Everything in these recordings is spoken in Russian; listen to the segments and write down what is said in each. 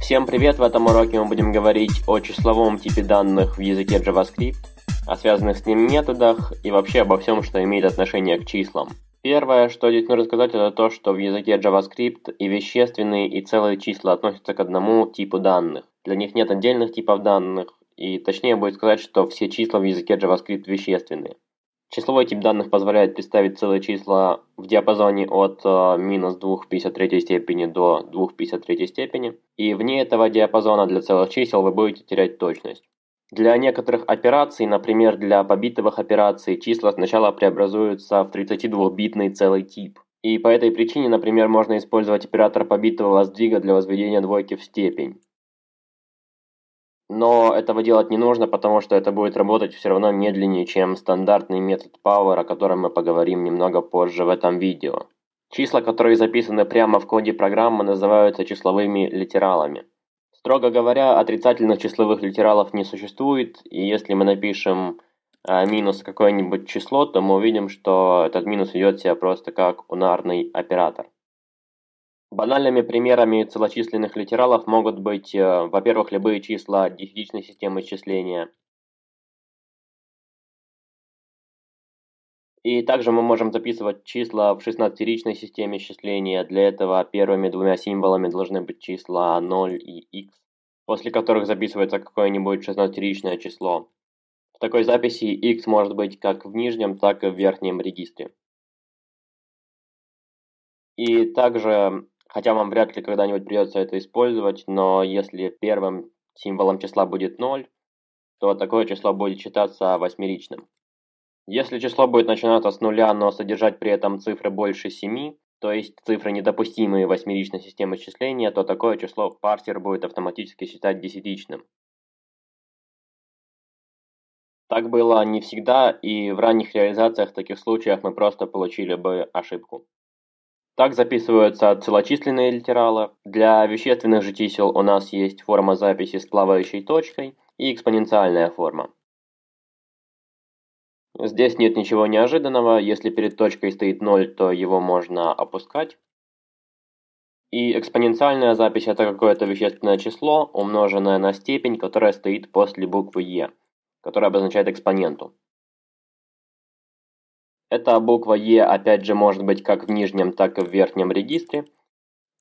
Всем привет! В этом уроке мы будем говорить о числовом типе данных в языке JavaScript, о связанных с ним методах и вообще обо всем, что имеет отношение к числам. Первое, что здесь нужно сказать, это то, что в языке JavaScript и вещественные, и целые числа относятся к одному типу данных. Для них нет отдельных типов данных, и точнее будет сказать, что все числа в языке JavaScript вещественные. Числовой тип данных позволяет представить целые числа в диапазоне от э, минус 2 в 53 степени до 2 в 53 степени, и вне этого диапазона для целых чисел вы будете терять точность. Для некоторых операций, например, для побитовых операций, числа сначала преобразуются в 32-битный целый тип. И по этой причине, например, можно использовать оператор побитового сдвига для возведения двойки в степень. Но этого делать не нужно, потому что это будет работать все равно медленнее, чем стандартный метод Power, о котором мы поговорим немного позже в этом видео. Числа, которые записаны прямо в коде программы, называются числовыми литералами. Строго говоря, отрицательных числовых литералов не существует, и если мы напишем э, минус какое-нибудь число, то мы увидим, что этот минус ведет себя просто как унарный оператор. Банальными примерами целочисленных литералов могут быть, э, во-первых, любые числа десятичной системы исчисления. И также мы можем записывать числа в 16-ричной системе исчисления. Для этого первыми двумя символами должны быть числа 0 и x, после которых записывается какое-нибудь 16-ричное число. В такой записи x может быть как в нижнем, так и в верхнем регистре. И также хотя вам вряд ли когда-нибудь придется это использовать, но если первым символом числа будет 0, то такое число будет считаться восьмеричным. Если число будет начинаться с нуля, но содержать при этом цифры больше 7, то есть цифры, недопустимые в восьмеричной системе счисления, то такое число парсер будет автоматически считать десятичным. Так было не всегда, и в ранних реализациях таких случаях мы просто получили бы ошибку. Так записываются целочисленные литералы. Для вещественных же чисел у нас есть форма записи с плавающей точкой и экспоненциальная форма. Здесь нет ничего неожиданного, если перед точкой стоит 0, то его можно опускать. И экспоненциальная запись это какое-то вещественное число, умноженное на степень, которая стоит после буквы e, которая обозначает экспоненту. Эта буква Е опять же может быть как в нижнем, так и в верхнем регистре.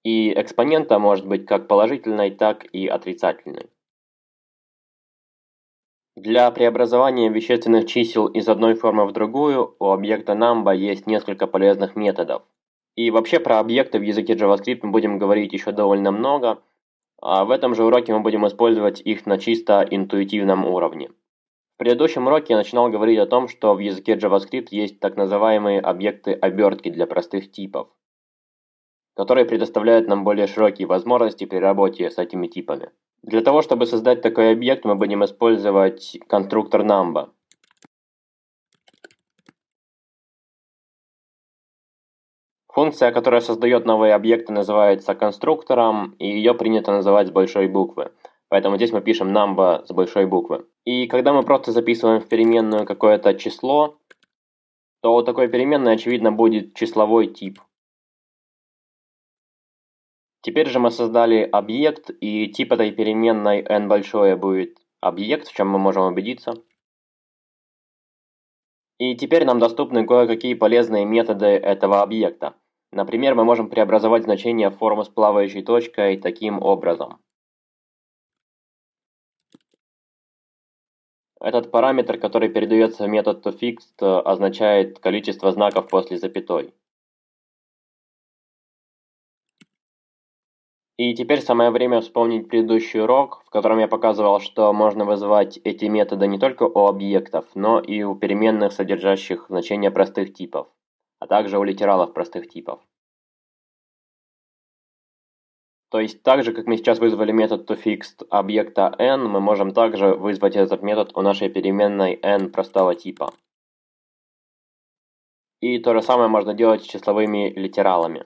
И экспонента может быть как положительной, так и отрицательной. Для преобразования вещественных чисел из одной формы в другую у объекта number есть несколько полезных методов. И вообще про объекты в языке JavaScript мы будем говорить еще довольно много, а в этом же уроке мы будем использовать их на чисто интуитивном уровне. В предыдущем уроке я начинал говорить о том, что в языке JavaScript есть так называемые объекты обертки для простых типов, которые предоставляют нам более широкие возможности при работе с этими типами. Для того, чтобы создать такой объект, мы будем использовать конструктор number. Функция, которая создает новые объекты, называется конструктором, и ее принято называть с большой буквы. Поэтому здесь мы пишем number с большой буквы. И когда мы просто записываем в переменную какое-то число, то у такой переменной, очевидно, будет числовой тип. Теперь же мы создали объект, и тип этой переменной n большое будет объект, в чем мы можем убедиться. И теперь нам доступны кое-какие полезные методы этого объекта. Например, мы можем преобразовать значение формы с плавающей точкой таким образом. Этот параметр, который передается в метод toFixed, означает количество знаков после запятой. И теперь самое время вспомнить предыдущий урок, в котором я показывал, что можно вызывать эти методы не только у объектов, но и у переменных, содержащих значения простых типов, а также у литералов простых типов. То есть так же, как мы сейчас вызвали метод toFixed объекта n, мы можем также вызвать этот метод у нашей переменной n простого типа. И то же самое можно делать с числовыми литералами.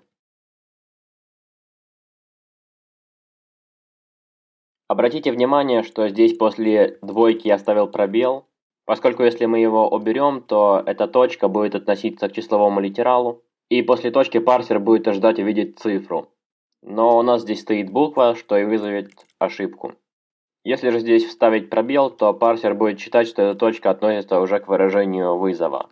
Обратите внимание, что здесь после двойки я оставил пробел, поскольку если мы его уберем, то эта точка будет относиться к числовому литералу, и после точки парсер будет ожидать увидеть цифру. Но у нас здесь стоит буква, что и вызовет ошибку. Если же здесь вставить пробел, то парсер будет считать, что эта точка относится уже к выражению вызова.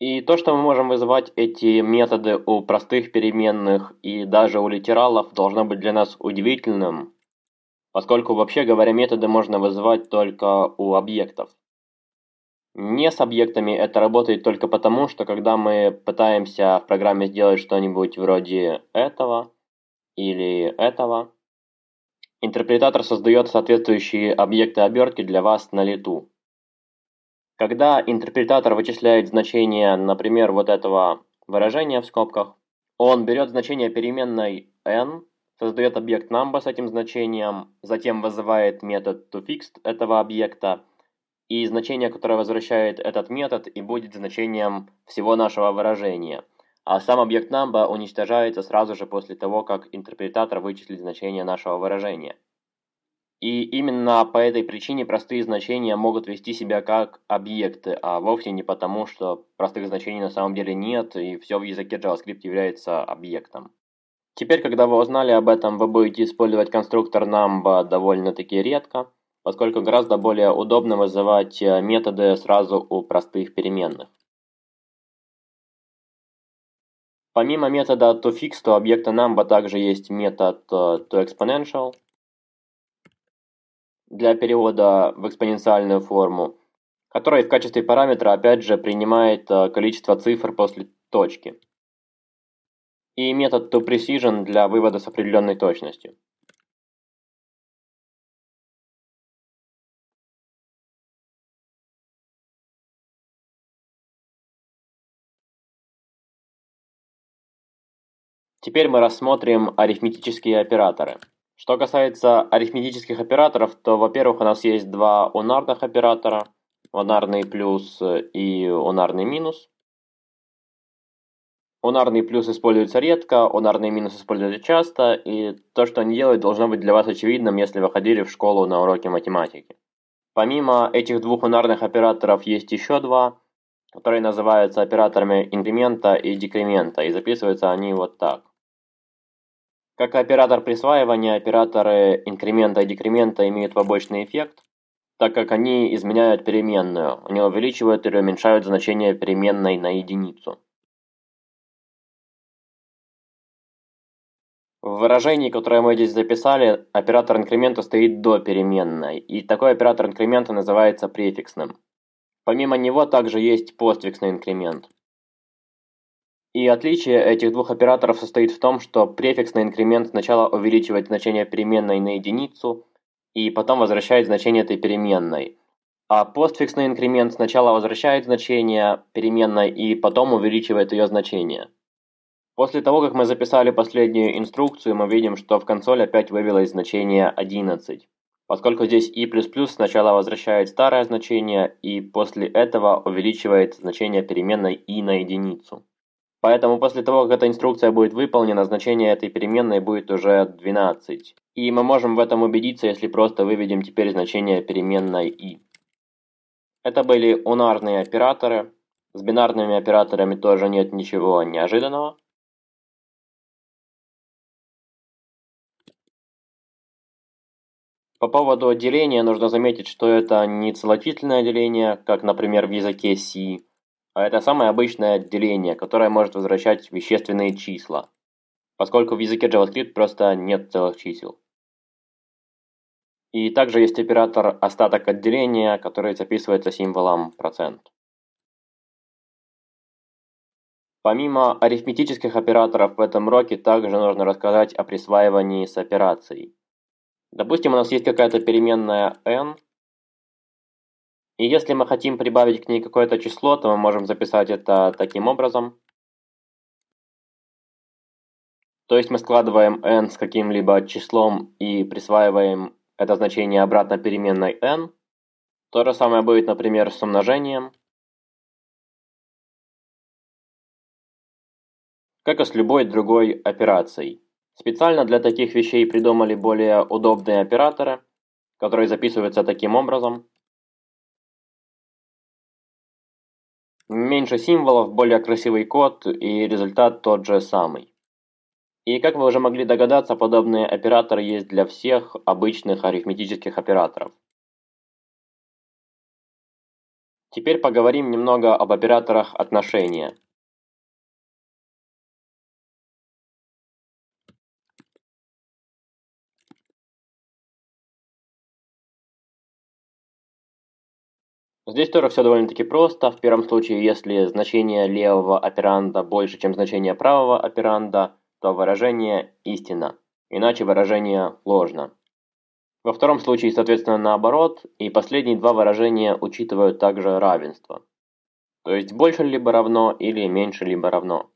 И то, что мы можем вызывать эти методы у простых переменных и даже у литералов, должно быть для нас удивительным, поскольку, вообще говоря, методы можно вызывать только у объектов. Не с объектами это работает только потому, что когда мы пытаемся в программе сделать что-нибудь вроде этого или этого, интерпретатор создает соответствующие объекты обертки для вас на лету. Когда интерпретатор вычисляет значение, например, вот этого выражения в скобках, он берет значение переменной n, создает объект number с этим значением, затем вызывает метод toFixed этого объекта, и значение, которое возвращает этот метод, и будет значением всего нашего выражения. А сам объект number уничтожается сразу же после того, как интерпретатор вычислит значение нашего выражения. И именно по этой причине простые значения могут вести себя как объекты, а вовсе не потому, что простых значений на самом деле нет, и все в языке JavaScript является объектом. Теперь, когда вы узнали об этом, вы будете использовать конструктор number довольно-таки редко, поскольку гораздо более удобно вызывать э, методы сразу у простых переменных. Помимо метода toFix, то объекта number также есть метод э, toExponential для перевода в экспоненциальную форму, который в качестве параметра опять же принимает э, количество цифр после точки и метод toPrecision для вывода с определенной точностью. Теперь мы рассмотрим арифметические операторы. Что касается арифметических операторов, то, во-первых, у нас есть два унарных оператора, унарный плюс и унарный минус. Унарный плюс используется редко, унарный минус используется часто, и то, что они делают, должно быть для вас очевидным, если вы ходили в школу на уроке математики. Помимо этих двух унарных операторов есть еще два, которые называются операторами инкремента и декремента, и записываются они вот так. Как оператор присваивания, операторы инкремента и декремента имеют побочный эффект, так как они изменяют переменную, они увеличивают или уменьшают значение переменной на единицу. В выражении, которое мы здесь записали, оператор инкремента стоит до переменной, и такой оператор инкремента называется префиксным. Помимо него также есть постфиксный инкремент. И отличие этих двух операторов состоит в том, что префиксный инкремент сначала увеличивает значение переменной на единицу, и потом возвращает значение этой переменной. А постфиксный инкремент сначала возвращает значение переменной и потом увеличивает ее значение. После того, как мы записали последнюю инструкцию, мы видим, что в консоль опять вывелось значение 11. Поскольку здесь i++ сначала возвращает старое значение и после этого увеличивает значение переменной i на единицу. Поэтому после того, как эта инструкция будет выполнена, значение этой переменной будет уже 12. И мы можем в этом убедиться, если просто выведем теперь значение переменной i. Это были унарные операторы. С бинарными операторами тоже нет ничего неожиданного. По поводу деления нужно заметить, что это не целочисленное деление, как, например, в языке C, а это самое обычное деление, которое может возвращать вещественные числа, поскольку в языке JavaScript просто нет целых чисел. И также есть оператор остаток отделения, который записывается символом процент. Помимо арифметических операторов в этом уроке также нужно рассказать о присваивании с операцией. Допустим, у нас есть какая-то переменная n, и если мы хотим прибавить к ней какое-то число, то мы можем записать это таким образом. То есть мы складываем n с каким-либо числом и присваиваем это значение обратно переменной n. То же самое будет, например, с умножением. Как и с любой другой операцией. Специально для таких вещей придумали более удобные операторы, которые записываются таким образом. Меньше символов, более красивый код и результат тот же самый. И как вы уже могли догадаться, подобные операторы есть для всех обычных арифметических операторов. Теперь поговорим немного об операторах отношения. Здесь тоже все довольно-таки просто. В первом случае, если значение левого операнда больше, чем значение правого операнда, то выражение истина, иначе выражение ложно. Во втором случае, соответственно, наоборот, и последние два выражения учитывают также равенство. То есть больше либо равно или меньше либо равно.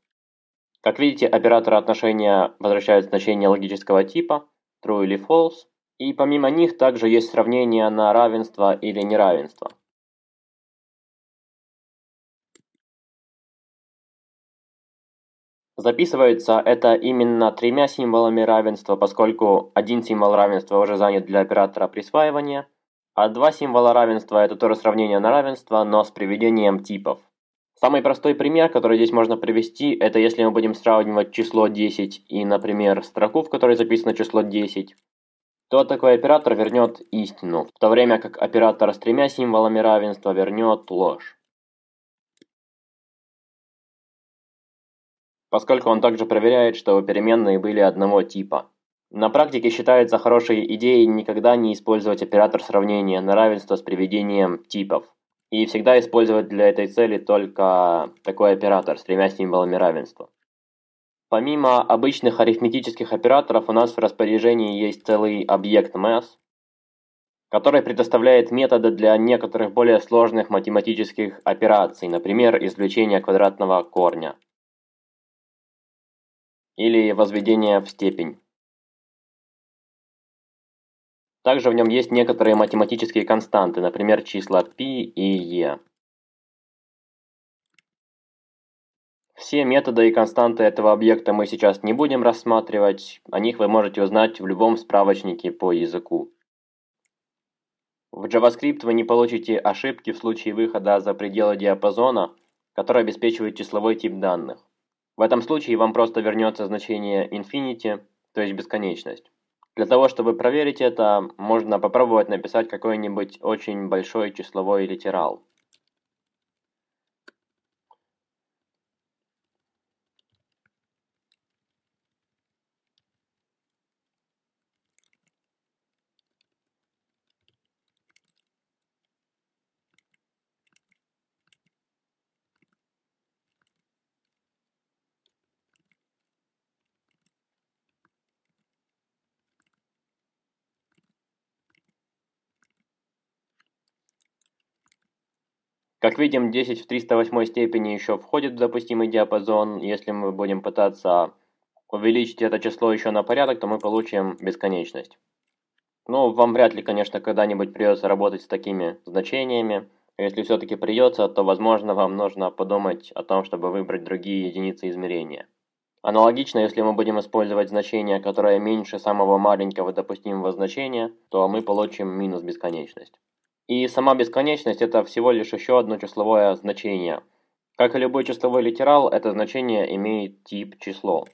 Как видите, операторы отношения возвращают значение логического типа, true или false, и помимо них также есть сравнение на равенство или неравенство. Записывается это именно тремя символами равенства, поскольку один символ равенства уже занят для оператора присваивания, а два символа равенства – это тоже сравнение на равенство, но с приведением типов. Самый простой пример, который здесь можно привести, это если мы будем сравнивать число 10 и, например, строку, в которой записано число 10, то такой оператор вернет истину, в то время как оператор с тремя символами равенства вернет ложь. Поскольку он также проверяет, что переменные были одного типа. На практике считается хорошей идеей никогда не использовать оператор сравнения на равенство с приведением типов, и всегда использовать для этой цели только такой оператор с тремя символами равенства. Помимо обычных арифметических операторов у нас в распоряжении есть целый объект math, который предоставляет методы для некоторых более сложных математических операций, например, извлечения квадратного корня или возведение в степень. Также в нем есть некоторые математические константы, например, числа π и e. Все методы и константы этого объекта мы сейчас не будем рассматривать, о них вы можете узнать в любом справочнике по языку. В JavaScript вы не получите ошибки в случае выхода за пределы диапазона, который обеспечивает числовой тип данных. В этом случае вам просто вернется значение infinity, то есть бесконечность. Для того, чтобы проверить это, можно попробовать написать какой-нибудь очень большой числовой литерал. Как видим, 10 в 308 степени еще входит в допустимый диапазон. Если мы будем пытаться увеличить это число еще на порядок, то мы получим бесконечность. Ну, вам вряд ли, конечно, когда-нибудь придется работать с такими значениями. Если все-таки придется, то, возможно, вам нужно подумать о том, чтобы выбрать другие единицы измерения. Аналогично, если мы будем использовать значение, которое меньше самого маленького допустимого значения, то мы получим минус бесконечность. И сама бесконечность – это всего лишь еще одно числовое значение. Как и любой числовой литерал, это значение имеет тип число.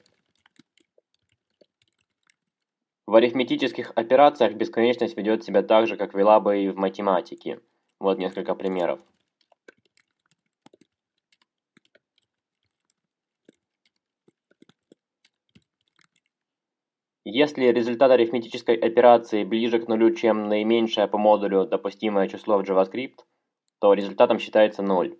В арифметических операциях бесконечность ведет себя так же, как вела бы и в математике. Вот несколько примеров. Если результат арифметической операции ближе к нулю, чем наименьшее по модулю допустимое число в JavaScript, то результатом считается 0.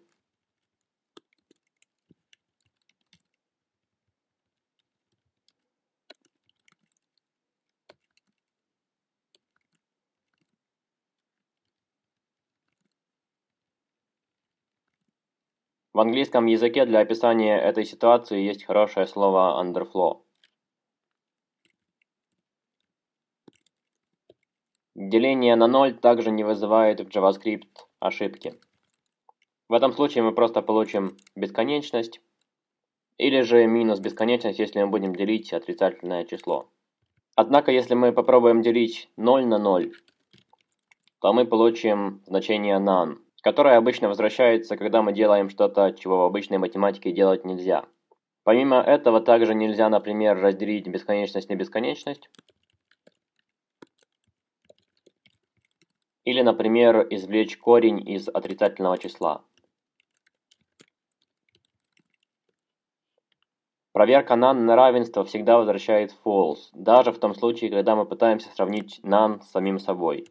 В английском языке для описания этой ситуации есть хорошее слово underflow. Деление на ноль также не вызывает в JavaScript ошибки. В этом случае мы просто получим бесконечность, или же минус бесконечность, если мы будем делить отрицательное число. Однако, если мы попробуем делить 0 на 0, то мы получим значение none, которая обычно возвращается, когда мы делаем что-то, чего в обычной математике делать нельзя. Помимо этого, также нельзя, например, разделить бесконечность на бесконечность. Или, например, извлечь корень из отрицательного числа. Проверка none на равенство всегда возвращает false, даже в том случае, когда мы пытаемся сравнить none с самим собой.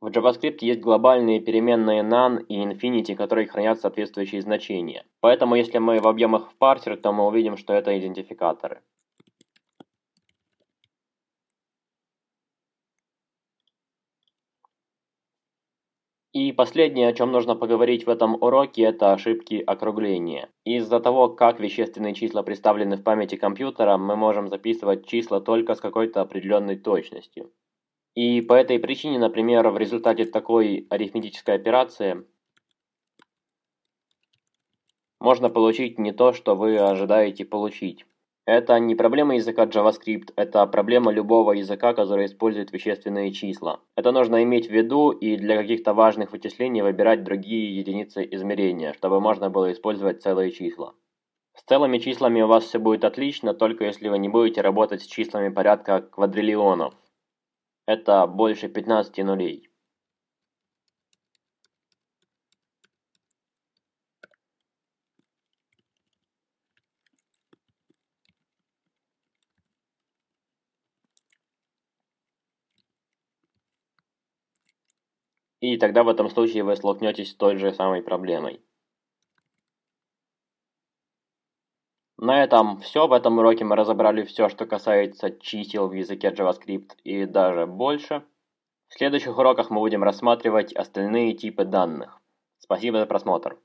В JavaScript есть глобальные переменные none и infinity, которые хранят соответствующие значения. Поэтому если мы вобьем их в парсер, то мы увидим, что это идентификаторы. И последнее, о чем нужно поговорить в этом уроке, это ошибки округления. Из-за того, как вещественные числа представлены в памяти компьютера, мы можем записывать числа только с какой-то определенной точностью. И по этой причине, например, в результате такой арифметической операции можно получить не то, что вы ожидаете получить. Это не проблема языка JavaScript, это проблема любого языка, который использует вещественные числа. Это нужно иметь в виду и для каких-то важных вычислений выбирать другие единицы измерения, чтобы можно было использовать целые числа. С целыми числами у вас все будет отлично, только если вы не будете работать с числами порядка квадриллионов. Это больше 15 нулей. И тогда в этом случае вы столкнетесь с той же самой проблемой. На этом все. В этом уроке мы разобрали все, что касается чисел в языке JavaScript и даже больше. В следующих уроках мы будем рассматривать остальные типы данных. Спасибо за просмотр.